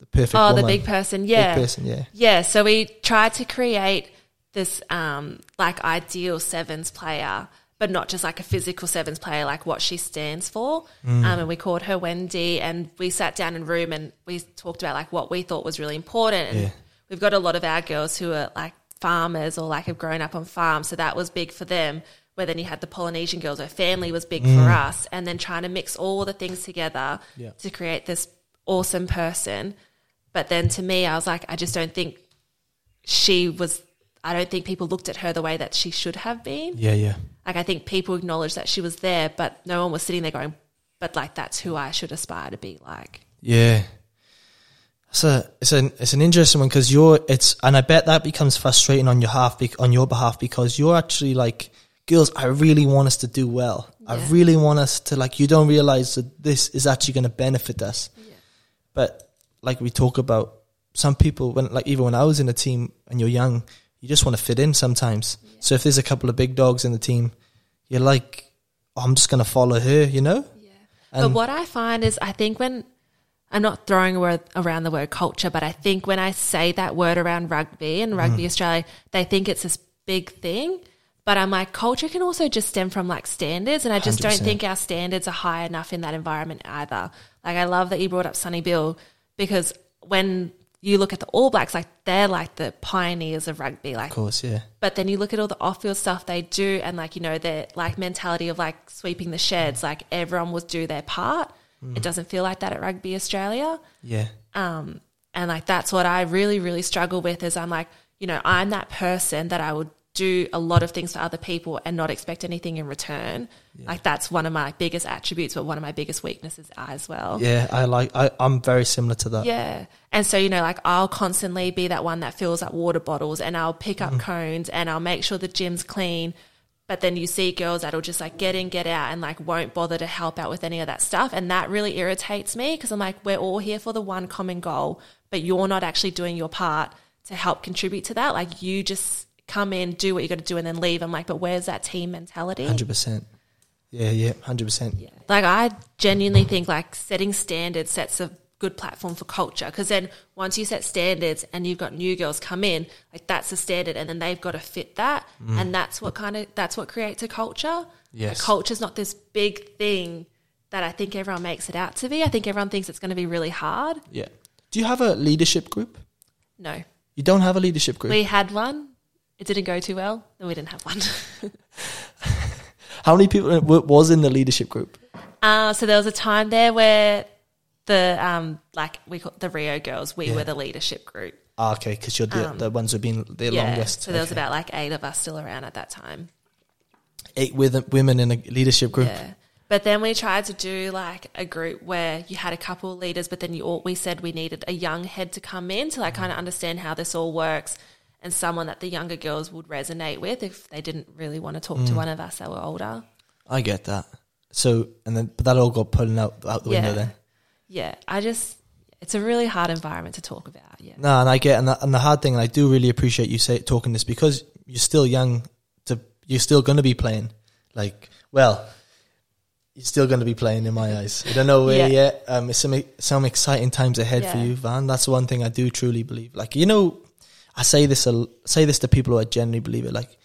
the perfect oh, the big person. Yeah. Big person, yeah. Yeah, so we tried to create this um, like ideal sevens player, but not just like a physical sevens player, like what she stands for. Um, and we called her Wendy, and we sat down in a room and we talked about like what we thought was really important. And Yeah. we've got a lot of our girls who are like farmers or like have grown up on farms, so that was big for them. Where then you had the Polynesian girls, where family was big for us, and then trying to mix all the things together Yeah. to create this awesome person. But then to me, I was like, I just don't think she was. I don't think people looked at her the way that she should have been. Yeah, yeah. Like I think people acknowledged that she was there, but no one was sitting there going, "But like that's who I should aspire to be like." Yeah. A it's an it's an interesting one because you're it's and I bet that becomes frustrating on your half on your behalf because you're actually like girls. I really want us to do well. I really want us to like. You don't realize that this is actually going to benefit us. But like we talk about, some people when like even when I was in a team and you're young, you just want to fit in sometimes. So if there's a couple of big dogs in the team, you're like, oh, I'm just gonna follow her, you know? Yeah. And but what I find is, I think when I'm not throwing a word around the word culture, but I think when I say that word around rugby and mm-hmm. Rugby Australia, they think it's this big thing. But I'm like, culture can also just stem from like standards, and I just do not think our standards are high enough in that environment either. Like, I love that you brought up Sonny Bill because when you look at the All Blacks, like they're like the pioneers of rugby, like of course, yeah. but then you look at all the off-field stuff they do, and like you know their like mentality of like sweeping the sheds, like everyone will do their part. It doesn't feel like that at Rugby Australia, Yeah. um, and like that's what I really really struggle with. Is I'm like you know I'm that person that I would do a lot of things for other people and not expect anything in return. Like that's one of my biggest attributes, but one of my biggest weaknesses as well. Yeah, I like I, I'm very similar to that. Yeah. And so, you know, like I'll constantly be that one that fills up water bottles and I'll pick up mm. cones and I'll make sure the gym's clean. But then you see girls that'll just like get in, get out and like won't bother to help out with any of that stuff. And that really irritates me because I'm like, we're all here for the one common goal, but you're not actually doing your part to help contribute to that. Like you just come in, do what you got to do and then leave. I'm like, but where's that team mentality? Hundred percent. Yeah, yeah, hundred percent. Yeah. Like I genuinely think like setting standards sets a good platform for culture because then once you set standards and you've got new girls come in, like that's the standard and then they've got to fit that mm. and that's what kind of that's what creates a culture. Yes. A culture's not this big thing that I think everyone makes it out to be. I think everyone thinks it's going to be really hard. Yeah. Do you have a leadership group? No. You don't have a leadership group. We had one. It didn't go too well. Then we didn't have one. How many people was in the leadership group? Uh, so there was a time there where the um like we call the Rio girls, we Yeah. were the leadership group. Ah, okay, because you're the, the ones who've been the Um, yeah. longest. So there was about like eight of us still around at that time. eight with women in a leadership group. Yeah. But then we tried to do like a group where you had a couple of leaders, but then you all, we said we needed a young head to come in to like kind of understand how this all works and someone that the younger girls would resonate with if they didn't really want to talk Mm. to one of us that were older. I get that. So and then, but that all got put out out the window then. Yeah. I just, it's a really hard environment to talk about. Yeah. No, and I get and the, and the hard thing, and I do really appreciate you say talking this because you're still young. To you're still going to be playing. Like, well, you're still going to be playing in my eyes. I don't know where Yeah. yet. Um, it's some some exciting times ahead for you, Van. That's one thing I do truly believe. Like, you know, I say this say this to people who I genuinely believe it. Like,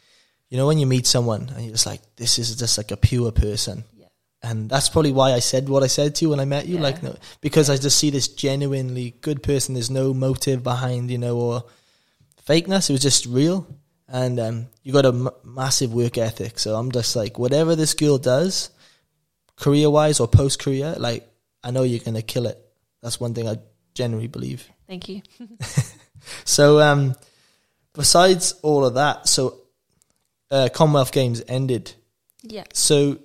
you know, when you meet someone and you're just like, this is just like a pure person. Yeah. And that's probably why I said what I said to you when I met you. Yeah. Like, no, because I just see this genuinely good person. There's no motive behind, you know, or fakeness. It was just real. And um, you got a m- massive work ethic. So I'm just like, whatever this girl does, career wise or post career, like, I know you're going to kill it. That's one thing I genuinely believe. Thank you. So, um, besides all of that, so uh, Commonwealth Games ended. Yeah. So,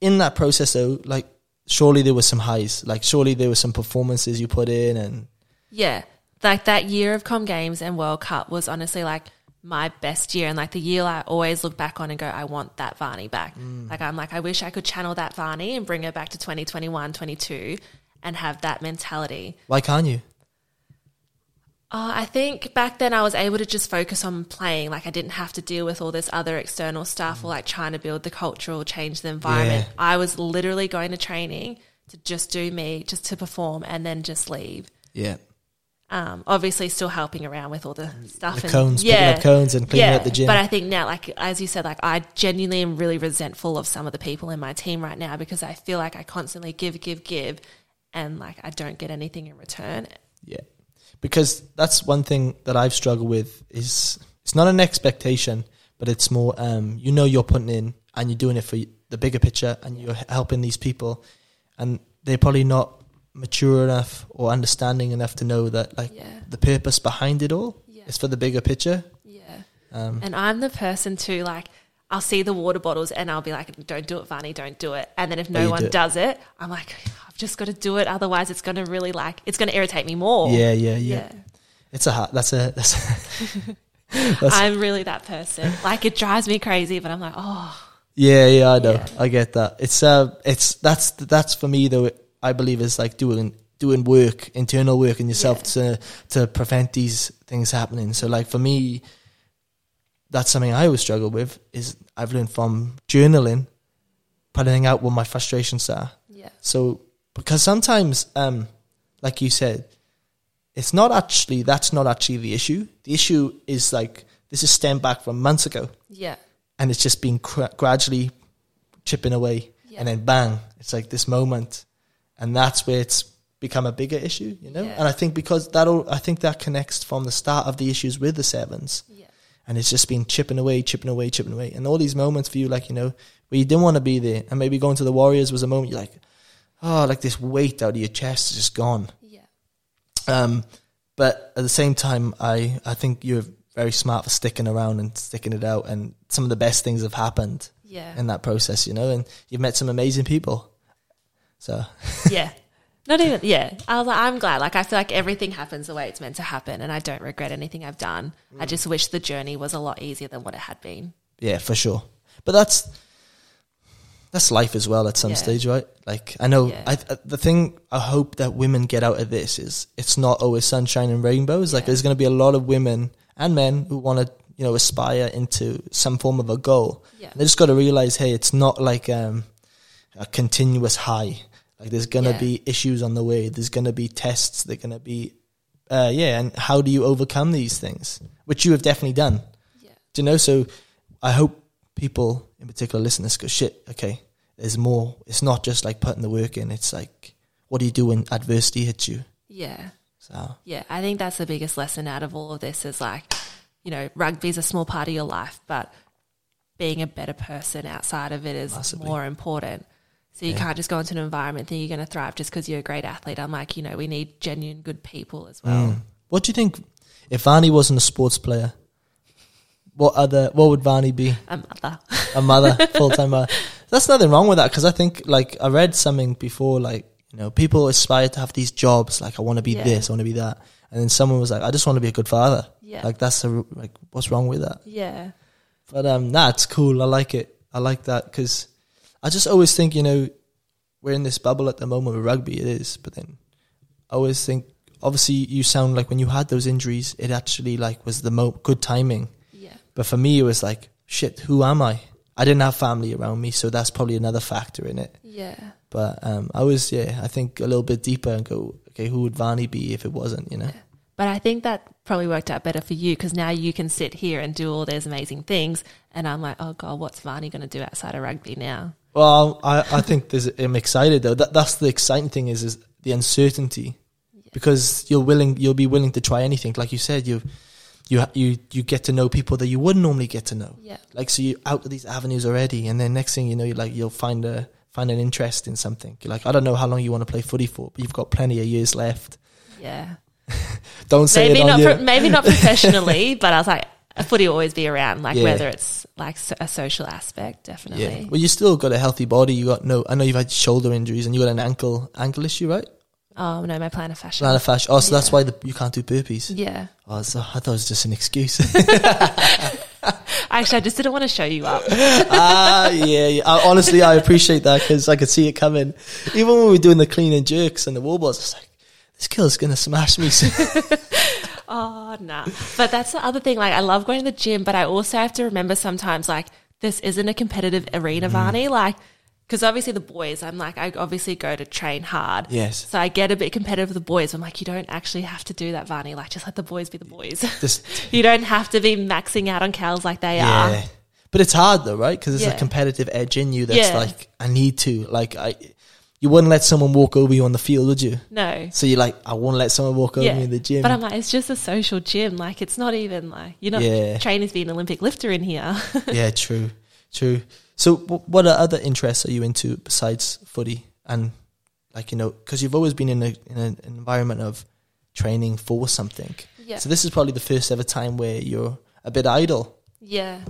in that process, though, like, surely there were some highs. Like, surely there were some performances you put in, and Yeah. Like that year of Com Games and World Cup was honestly like my best year and like the year I always look back on and go, I want that Vani back. Like I'm like, I wish I could channel that Vani and bring her back to 2021, 22 and have that mentality. why can't you? Uh, I think back then I was able to just focus on playing. Like I didn't have to deal with all this other external stuff or like trying to build the culture or change the environment. Yeah. I was literally going to training to just do me, just to perform and then just leave. Yeah, Um, obviously still helping around with all the stuff the and cones, picking up cones and cleaning yeah. up the gym. But I think now, like as you said, like I genuinely am really resentful of some of the people in my team right now because I feel like I constantly give, give, give, and like I don't get anything in return. Yeah, because that's one thing that I've struggled with is it's not an expectation, but it's more um, you know you're putting in and you're doing it for the bigger picture and you're helping these people, and they're probably not mature enough or understanding enough to know that like Yeah. the purpose behind it all Yeah. is for the bigger picture. Yeah. Um, And I'm the person too, like, I'll see the water bottles and I'll be like, don't do it, Vani, don't do it. And then if Oh, no one do does it, I'm like, I've just got to do it. Otherwise, it's going to really like, it's going to irritate me more. yeah, yeah, yeah, Yeah. It's a hard. That's a that's. a, That's- I'm really that person. Like, it drives me crazy, but I'm like, oh, Yeah, yeah, I know. Yeah. I get that. It's uh, it's that's that's for me though. I believe is like doing doing work, internal work in yourself to to prevent these things happening. So like for me, that's something I always struggle with. Is I've learned from journaling, putting out what my frustrations are. Yeah. So because sometimes, um, like you said, it's not actually that's not actually the issue. The issue is like this is stemmed back from months ago, Yeah. and it's just been cra- gradually chipping away, Yeah. and then bang, it's like this moment, and that's where it's become a bigger issue, you know. Yeah. And I think because that, all I think that connects from the start of the issues with the sevens, Yeah. And it's just been chipping away, chipping away, chipping away, and all these moments for you, like you know, where you didn't want to be there, and maybe going to the Warriors was a moment you're like, oh, like this weight out of your chest is just gone. Yeah. Um, but at the same time, I, I think you're very smart for sticking around and sticking it out. And some of the best things have happened Yeah. in that process, you know, and you've met some amazing people. So, yeah. Not even, yeah. I was like, I'm glad. Like, I feel like everything happens the way it's meant to happen, and I don't regret anything I've done. Mm. I just wish the journey was a lot easier than what it had been. yeah, for sure. But that's, that's life as well at some Yeah. stage, right? Like, I know Yeah. I, I- the thing I hope that women get out of this is it's not always sunshine and rainbows. Like, Yeah. there's going to be a lot of women and men who want to, you know, aspire into some form of a goal. Yeah. They just got to realize, hey, it's not like um, a continuous high. Like there's gonna Yeah. be issues on the way. There's gonna be tests. They're gonna be, uh, yeah. And how do you overcome these things? Which you have definitely done. Yeah. Do you know? So I hope people, in particular, listen to this. Go shit. Okay, there's more. It's not just like putting the work in. It's like, what do you do when adversity hits you? Yeah. So Yeah. I think that's the biggest lesson out of all of this is like, you know, rugby's a small part of your life, but being a better person outside of it is Massively. more important. So you can't just go into an environment think you're going to thrive just because you're a great athlete. I'm like, you know, we need genuine good people as well. Mm. what do you think? If Vani wasn't a sports player, what other? What would Vani be? A mother. a mother, full time mother. That's nothing wrong with that because I think, like, I read something before, like, you know, people aspire to have these jobs, like, I want to be Yeah. this, I want to be that, and then someone was like, I just want to be a good father. Yeah. Like, that's the like, what's wrong with that? yeah. But um, nah, it's cool. I like it. I like that because I just always think, you know, we're in this bubble at the moment with rugby. It is, but then I always think, obviously, you sound like when you had those injuries, it actually like was the mo- good timing. Yeah. But for me, it was like, shit, who am I? I didn't have family around me, so that's probably another factor in it. Yeah. But um, I was, yeah, I think a little bit deeper and go, okay, who would Vani be if it wasn't, you know? But I think that probably worked out better for you because now you can sit here and do all those amazing things. And I'm like, oh God, what's Vani going to do outside of rugby now? Well, I, I think there's, I'm excited though. That, that's the exciting thing is, is the uncertainty because you're willing, you'll be willing to try anything. Like you said, you, you, you, you get to know people that you wouldn't normally get to know. Yeah. Like, so you're out of these avenues already. And then next thing you know, you like, you'll find a, find an interest in something. You're like, I don't know how long you want to play footy for, but you've got plenty of years left. Yeah. Don't say maybe it on not your- pro- maybe not professionally, but I was like, footy will always be around, like Yeah. whether it's like a social aspect, definitely. Yeah. Well, you still got a healthy body. You got no. I know you've had shoulder injuries and you got an ankle ankle issue, right? Oh no, my plantar fascia. Plantar fascia. Oh, so that's why the, you can't do burpees. Yeah. Oh, so I thought it was just an excuse. Actually, I just didn't want to show you up. ah, yeah. yeah. I, honestly, I appreciate that because I could see it coming. Even when we were doing the clean and jerks and the wall balls, it's like this kill's gonna smash me. Oh, nah. But that's the other thing. Like, I love going to the gym, but I also have to remember sometimes, like, this isn't a competitive arena, Mm. Vani. Like, because obviously the boys, I'm like, I obviously go to train hard. Yes. So I get a bit competitive with the boys. I'm like, you don't actually have to do that, Vani. Like, just let the boys be the boys. Just you don't have to be maxing out on cows like they are. yeah. But it's hard though, right? Because there's Yeah. a competitive edge in you that's Yeah. like, I need to. Like, I, you wouldn't let someone walk over you on the field, would you? No. So you're like, I won't let someone walk over Yeah. me in the gym. But I'm like, it's just a social gym. Like, it's not even like, you're not Yeah. training to be an Olympic lifter in here. yeah, true, true. So, wh- what are other interests are you into besides footy? And like you know, because you've always been in a in an environment of training for something. Yeah. So this is probably the first ever time where you're a bit idle. Yeah.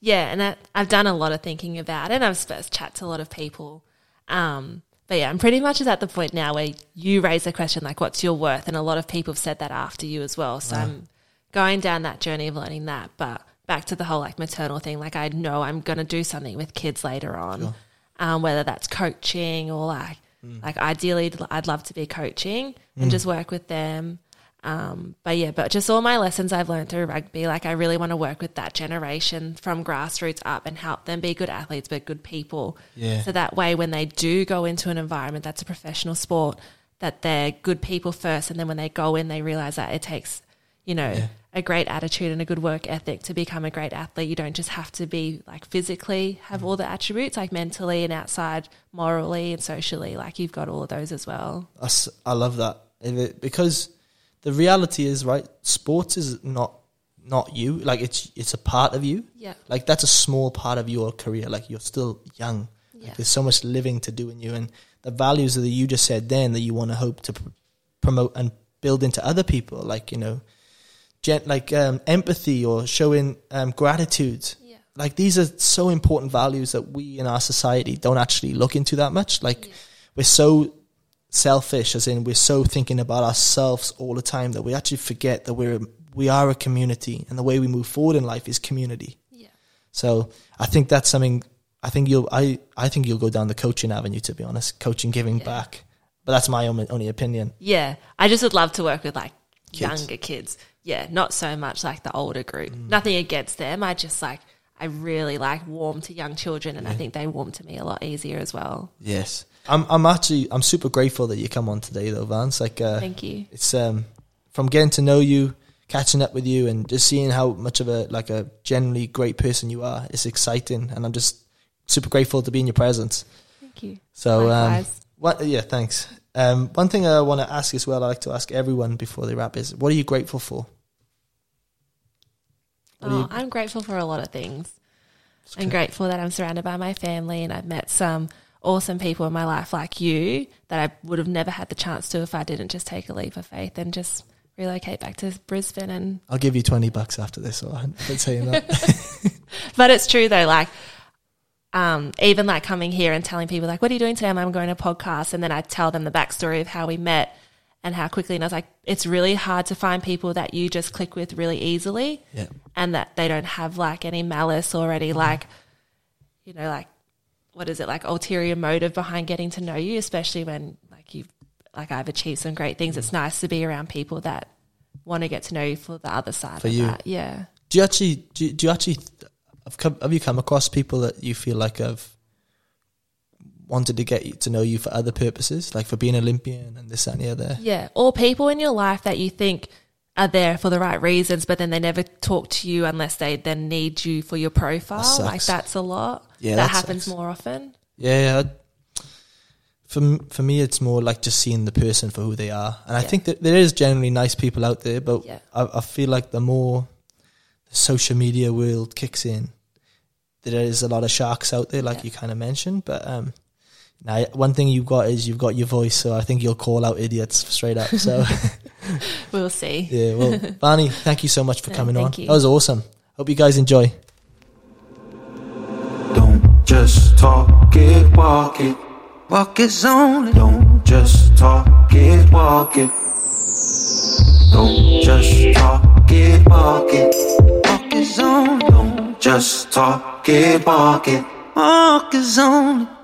Yeah. And that, I've done a lot of thinking about it. I've supposed to chat to a lot of people. Um, but yeah, I'm pretty much at the point now where you raise the question, like, what's your worth? And a lot of people have said that after you as well. So I'm going down that journey of learning that. But back to the whole like maternal thing, like, I know I'm going to do something with kids later on, um, whether that's coaching or like Like ideally, I'd love to be coaching and just work with them. Um, but yeah, but just all my lessons I've learned through rugby, like I really want to work with that generation from grassroots up and help them be good athletes, but good people. Yeah. So that way, when they do go into an environment that's a professional sport, that they're good people first, and then when they go in, they realize that it takes, you know, Yeah. a great attitude and a good work ethic to become a great athlete. You don't just have to be like physically have all the attributes, like mentally and outside, morally and socially. Like you've got all of those as well. I, s- I love that because the reality is right. Sports is not not you. Like it's it's a part of you. Yeah. Like that's a small part of your career. Like you're still young. Yeah. Like there's so much living to do in you, and the values that you just said then that you want to hope to pr- promote and build into other people. Like you know, gen- like um, empathy or showing um, gratitude. Yeah. Like these are so important values that we in our society don't actually look into that much. Like we're so selfish, as in we're so thinking about ourselves all the time that we actually forget that we're we are a community, and the way we move forward in life is community. Yeah. So I think that's something. I think you'll. I I think you'll go down the coaching avenue. To be honest, coaching, giving back. But that's my own, only opinion. Yeah. I just would love to work with like Kids. younger kids. Yeah. Not so much like the older group. Mm. Nothing against them. I just like, I really like warm to young children and I think they warm to me a lot easier as well. Yes, I'm. I'm actually. I'm super grateful that you come on today, though, Vance. Like, uh, Thank you. it's um from getting to know you, catching up with you, and just seeing how much of a like a generally great person you are. It's exciting, and I'm just super grateful to be in your presence. Thank you. So, um, what? Yeah, thanks. Um, one thing I want to ask as well, I like to ask everyone before they wrap is, what are you grateful for? What Oh, you- I'm grateful for a lot of things. I'm grateful that I'm surrounded by my family and I've met some awesome people in my life like you that I would have never had the chance to if I didn't just take a leap of faith and just relocate back to Brisbane and I'll give you twenty bucks after this. For saying that. but it's true though like um, even like coming here and telling people like what are you doing today i'm going to a podcast and then i tell them the backstory of how we met and how quickly and i was like it's really hard to find people that you just click with really easily yeah, and that they don't have like any malice or any like you know like what is it like ulterior motive behind getting to know you especially when like you've like i've achieved some great things it's nice to be around people that want to get to know you for the other side For of you. that yeah do you actually do you, do you actually have come have you come across people that you feel like have wanted to get you to know you for other purposes, like for being Olympian and this and the other? Yeah, or people in your life that you think are there for the right reasons, but then they never talk to you unless they then need you for your profile. That like that's a lot. Yeah, that, happens more often. Yeah, yeah. For for me, it's more like just seeing the person for who they are, and I think that there is generally nice people out there, but Yeah. I, I feel like the more the social media world kicks in, there is a lot of sharks out there, like Yeah. you kind of mentioned. But um, now one thing you've got is you've got your voice, so I think you'll call out idiots straight up. So We'll see. yeah, well, Barney, thank you so much for coming on. thank you. That was awesome. Hope you guys enjoy. Just talk it, walk it. Walk is only. Don't just talk it, walk it. Don't just talk it, walk it. Walk is only. Don't just talk it, walk it. Walk is only.